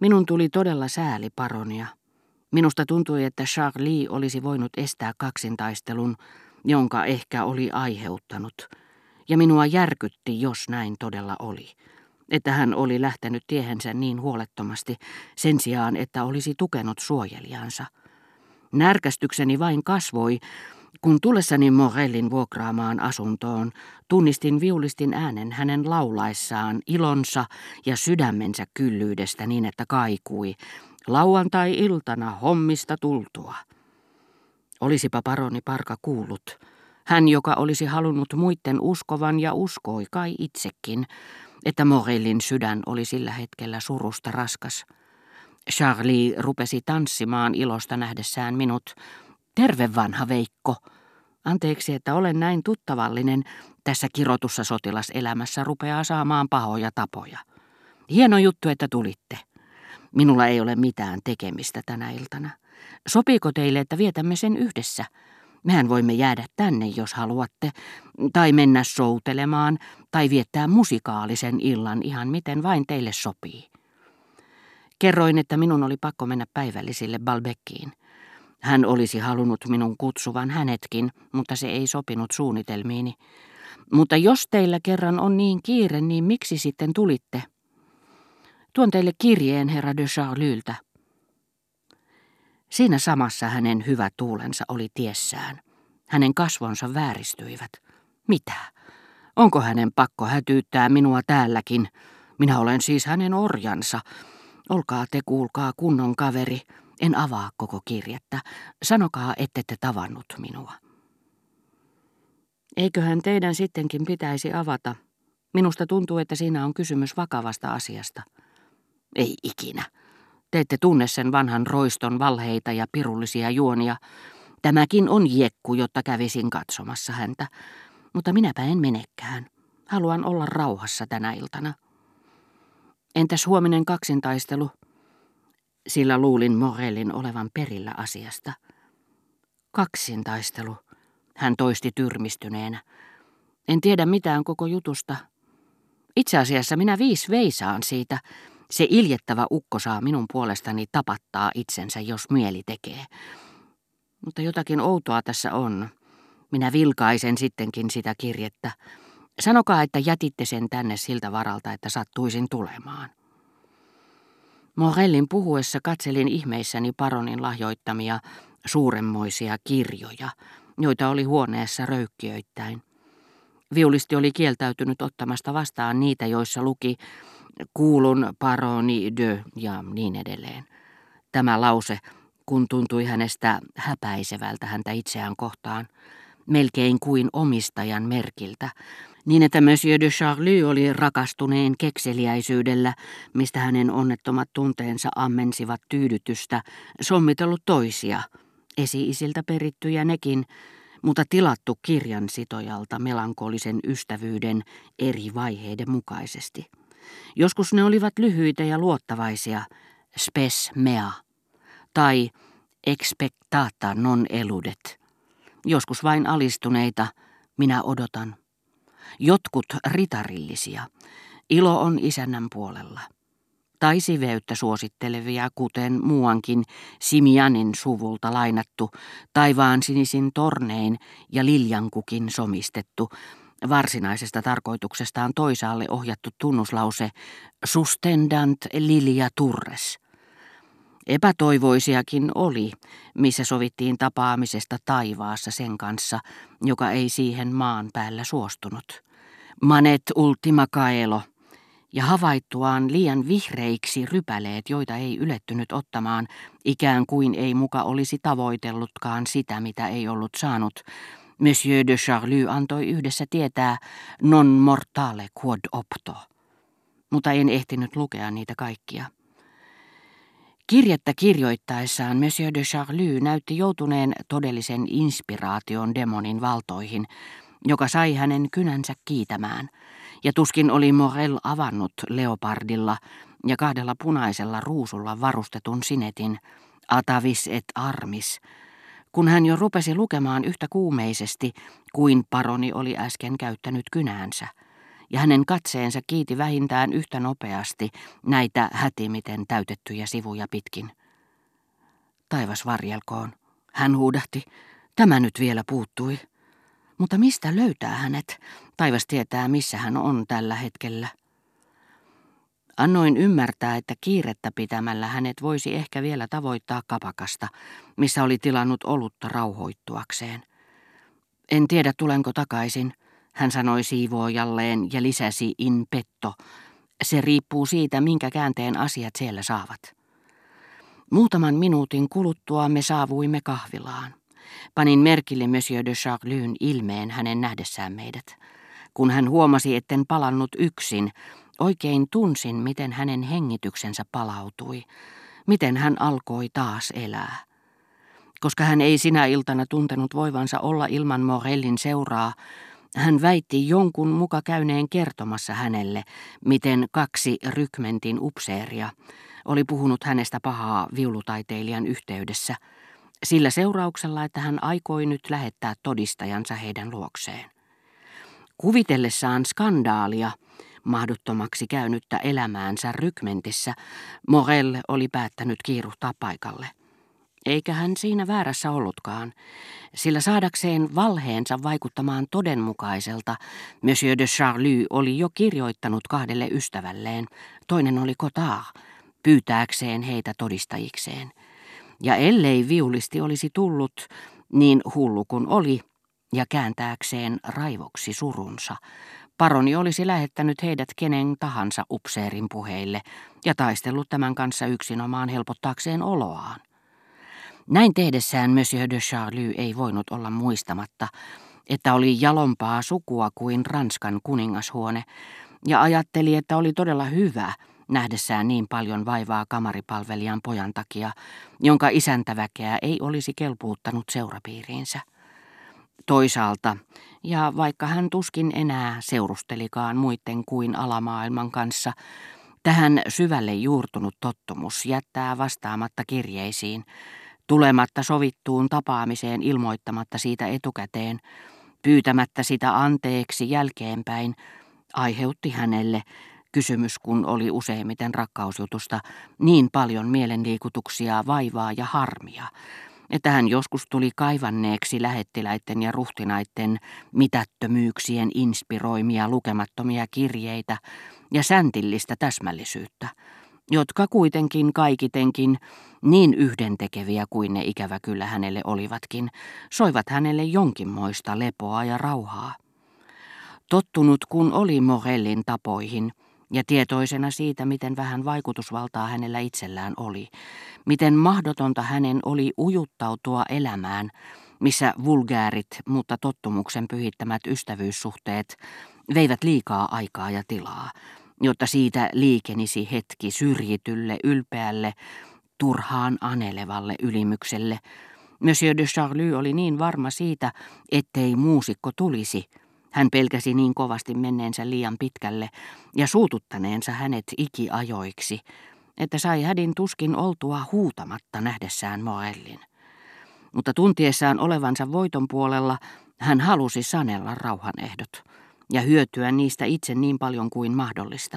Minun tuli todella sääli paronia. Minusta tuntui, että Charlie olisi voinut estää kaksintaistelun, jonka ehkä oli aiheuttanut. Ja minua järkytti, jos näin todella oli. Että hän oli lähtenyt tiehensä niin huolettomasti sen sijaan, että olisi tukenut suojelijansa. Närkästykseni vain kasvoi, kun tullessani Morellin vuokraamaan asuntoon, tunnistin viulistin äänen hänen laulaessaan ilonsa ja sydämensä kyllyydestä niin, että kaikui, lauantai-iltana hommista tultua. Olisipa paroni Parka kuullut. Hän, joka olisi halunnut muiden uskovan ja uskoi kai itsekin, että Morellin sydän oli sillä hetkellä surusta raskas. Charlie rupesi tanssimaan ilosta nähdessään minut, Terve vanha Veikko. Anteeksi, että olen näin tuttavallinen. Tässä kirotussa sotilaselämässä rupeaa saamaan pahoja tapoja. Hieno juttu, että tulitte. Minulla ei ole mitään tekemistä tänä iltana. Sopiiko teille, että vietämme sen yhdessä? Mehän voimme jäädä tänne, jos haluatte, tai mennä soutelemaan, tai viettää musikaalisen illan ihan miten vain teille sopii. Kerroin, että minun oli pakko mennä päivällisille Balbekkiin. Hän olisi halunnut minun kutsuvan hänetkin, mutta se ei sopinut suunnitelmiini. Mutta jos teillä kerran on niin kiire, niin miksi sitten tulitte? Tuon teille kirjeen herra de Charlyltä. Siinä samassa hänen hyvä tuulensa oli tiessään. Hänen kasvonsa vääristyivät. Mitä? Onko hänen pakko hätyyttää minua täälläkin? Minä olen siis hänen orjansa. Olkaa te kuulkaa kunnon kaveri. En avaa koko kirjettä. Sanokaa, ette te tavannut minua. Eiköhän teidän sittenkin pitäisi avata. Minusta tuntuu, että siinä on kysymys vakavasta asiasta. Ei ikinä. Te ette tunne sen vanhan roiston valheita ja pirullisia juonia. Tämäkin on jekku, jotta kävisin katsomassa häntä. Mutta minäpä en menekään. Haluan olla rauhassa tänä iltana. Entäs huominen kaksintaistelu? Sillä luulin Morellin olevan perillä asiasta. Kaksintaistelu, hän toisti tyrmistyneenä. En tiedä mitään koko jutusta. Itse asiassa minä viis veisaan siitä. Se iljettävä ukko saa minun puolestani tapattaa itsensä, jos mieli tekee. Mutta jotakin outoa tässä on. Minä vilkaisen sittenkin sitä kirjettä. Sanokaa, että jätitte sen tänne siltä varalta, että sattuisin tulemaan. Morellin puhuessa katselin ihmeissäni paronin lahjoittamia suuremmoisia kirjoja, joita oli huoneessa röykkiöittäin. Viulisti oli kieltäytynyt ottamasta vastaan niitä, joissa luki kuulun paroni de ja niin edelleen. Tämä lause, kun tuntui hänestä häpäisevältä häntä itseään kohtaan, melkein kuin omistajan merkiltä, niin että Monsieur de Charlie oli rakastuneen kekseliäisyydellä, mistä hänen onnettomat tunteensa ammensivat tyydytystä, sommitellut toisia, esi-isiltä perittyjä nekin, mutta tilattu kirjan sitojalta melankolisen ystävyyden eri vaiheiden mukaisesti. Joskus ne olivat lyhyitä ja luottavaisia, spes mea, tai expectata non eludet. Joskus vain alistuneita, minä odotan. Jotkut ritarillisia. Ilo on isännän puolella. Tai siveyttä suosittelevia, kuten muuankin Simianin suvulta lainattu, taivaan sinisin tornein ja liljankukin somistettu, varsinaisesta tarkoituksestaan toisaalle ohjattu tunnuslause Sustendant lilia turres – Epätoivoisiakin oli, missä sovittiin tapaamisesta taivaassa sen kanssa, joka ei siihen maan päällä suostunut. Manet ultima caelo, ja havaittuaan liian vihreiksi rypäleet, joita ei ylettynyt ottamaan, ikään kuin ei muka olisi tavoitellutkaan sitä, mitä ei ollut saanut, Monsieur de Charlie antoi yhdessä tietää non mortale quod opto. Mutta en ehtinyt lukea niitä kaikkia. Kirjettä kirjoittaessaan Monsieur de Charlie näytti joutuneen todellisen inspiraation demonin valtoihin, joka sai hänen kynänsä kiitämään, ja tuskin oli Morel avannut leopardilla ja kahdella punaisella ruusulla varustetun sinetin Atavis et Armis, kun hän jo rupesi lukemaan yhtä kuumeisesti kuin paroni oli äsken käyttänyt kynäänsä, ja hänen katseensa kiiti vähintään yhtä nopeasti näitä hätimiten täytettyjä sivuja pitkin. Taivas varjelkoon, hän huudahti. Tämä nyt vielä puuttui. Mutta mistä löytää hänet? Taivas tietää, missä hän on tällä hetkellä. Annoin ymmärtää, että kiirettä pitämällä hänet voisi ehkä vielä tavoittaa kapakasta, missä oli tilannut olutta rauhoittuakseen. En tiedä, tulenko takaisin, hän sanoi siivoojalleen ja lisäsi in petto. Se riippuu siitä, minkä käänteen asiat siellä saavat. Muutaman minuutin kuluttua me saavuimme kahvilaan. Panin merkille Monsieur de Charlyn ilmeen hänen nähdessään meidät. Kun hän huomasi, etten palannut yksin, oikein tunsin, miten hänen hengityksensä palautui, miten hän alkoi taas elää. Koska hän ei sinä iltana tuntenut voivansa olla ilman Morellin seuraa, hän väitti jonkun muka käyneen kertomassa hänelle, miten kaksi rykmentin upseeria oli puhunut hänestä pahaa viulutaiteilijan yhteydessä, sillä seurauksella, että hän aikoi nyt lähettää todistajansa heidän luokseen. Kuvitellessaan skandaalia, mahdottomaksi käynyttä elämäänsä rykmentissä, Morel oli päättänyt kiiruhtaa paikalle. Eikä hän siinä väärässä ollutkaan, sillä saadakseen valheensa vaikuttamaan todenmukaiselta, Monsieur de Charlie oli jo kirjoittanut kahdelle ystävälleen, toinen oli Cotard, pyytääkseen heitä todistajikseen. Ja ellei viulisti olisi tullut, niin hullu kun oli, ja kääntääkseen raivoksi surunsa, paroni olisi lähettänyt heidät kenen tahansa upseerin puheille ja taistellut tämän kanssa yksinomaan helpottaakseen oloaan. Näin tehdessään Monsieur de Charlie ei voinut olla muistamatta, että oli jalompaa sukua kuin Ranskan kuningashuone, ja ajatteli, että oli todella hyvä nähdessään niin paljon vaivaa kamaripalvelijan pojan takia, jonka isäntäväkeä ei olisi kelpuuttanut seurapiiriinsä. Toisaalta, ja vaikka hän tuskin enää seurustelikaan muiden kuin alamaailman kanssa, tähän syvälle juurtunut tottumus jättää vastaamatta kirjeisiin, tulematta sovittuun tapaamiseen ilmoittamatta siitä etukäteen, pyytämättä sitä anteeksi jälkeenpäin, aiheutti hänelle, kysymys kun oli useimmiten rakkausjutusta, niin paljon mielenliikutuksia, vaivaa ja harmia, että hän joskus tuli kaivanneeksi lähettiläiden ja ruhtinaiden mitättömyyksien inspiroimia lukemattomia kirjeitä ja säntillistä täsmällisyyttä, jotka kuitenkin kaikitenkin, niin yhdentekeviä kuin ne ikävä kyllä hänelle olivatkin, soivat hänelle jonkinmoista lepoa ja rauhaa. Tottunut kun oli Morellin tapoihin, ja tietoisena siitä, miten vähän vaikutusvaltaa hänellä itsellään oli, miten mahdotonta hänen oli ujuttautua elämään, missä vulgäärit, mutta tottumuksen pyhittämät ystävyyssuhteet veivät liikaa aikaa ja tilaa, jotta siitä liikenisi hetki syrjitylle, ylpeälle, turhaan anelevalle ylimykselle. Monsieur de Charlie oli niin varma siitä, ettei muusikko tulisi. Hän pelkäsi niin kovasti menneensä liian pitkälle ja suututtaneensa hänet ikiajoiksi, että sai hädin tuskin oltua huutamatta nähdessään Moellin. Mutta tuntiessaan olevansa voiton puolella, hän halusi sanella rauhanehdot ja hyötyä niistä itse niin paljon kuin mahdollista.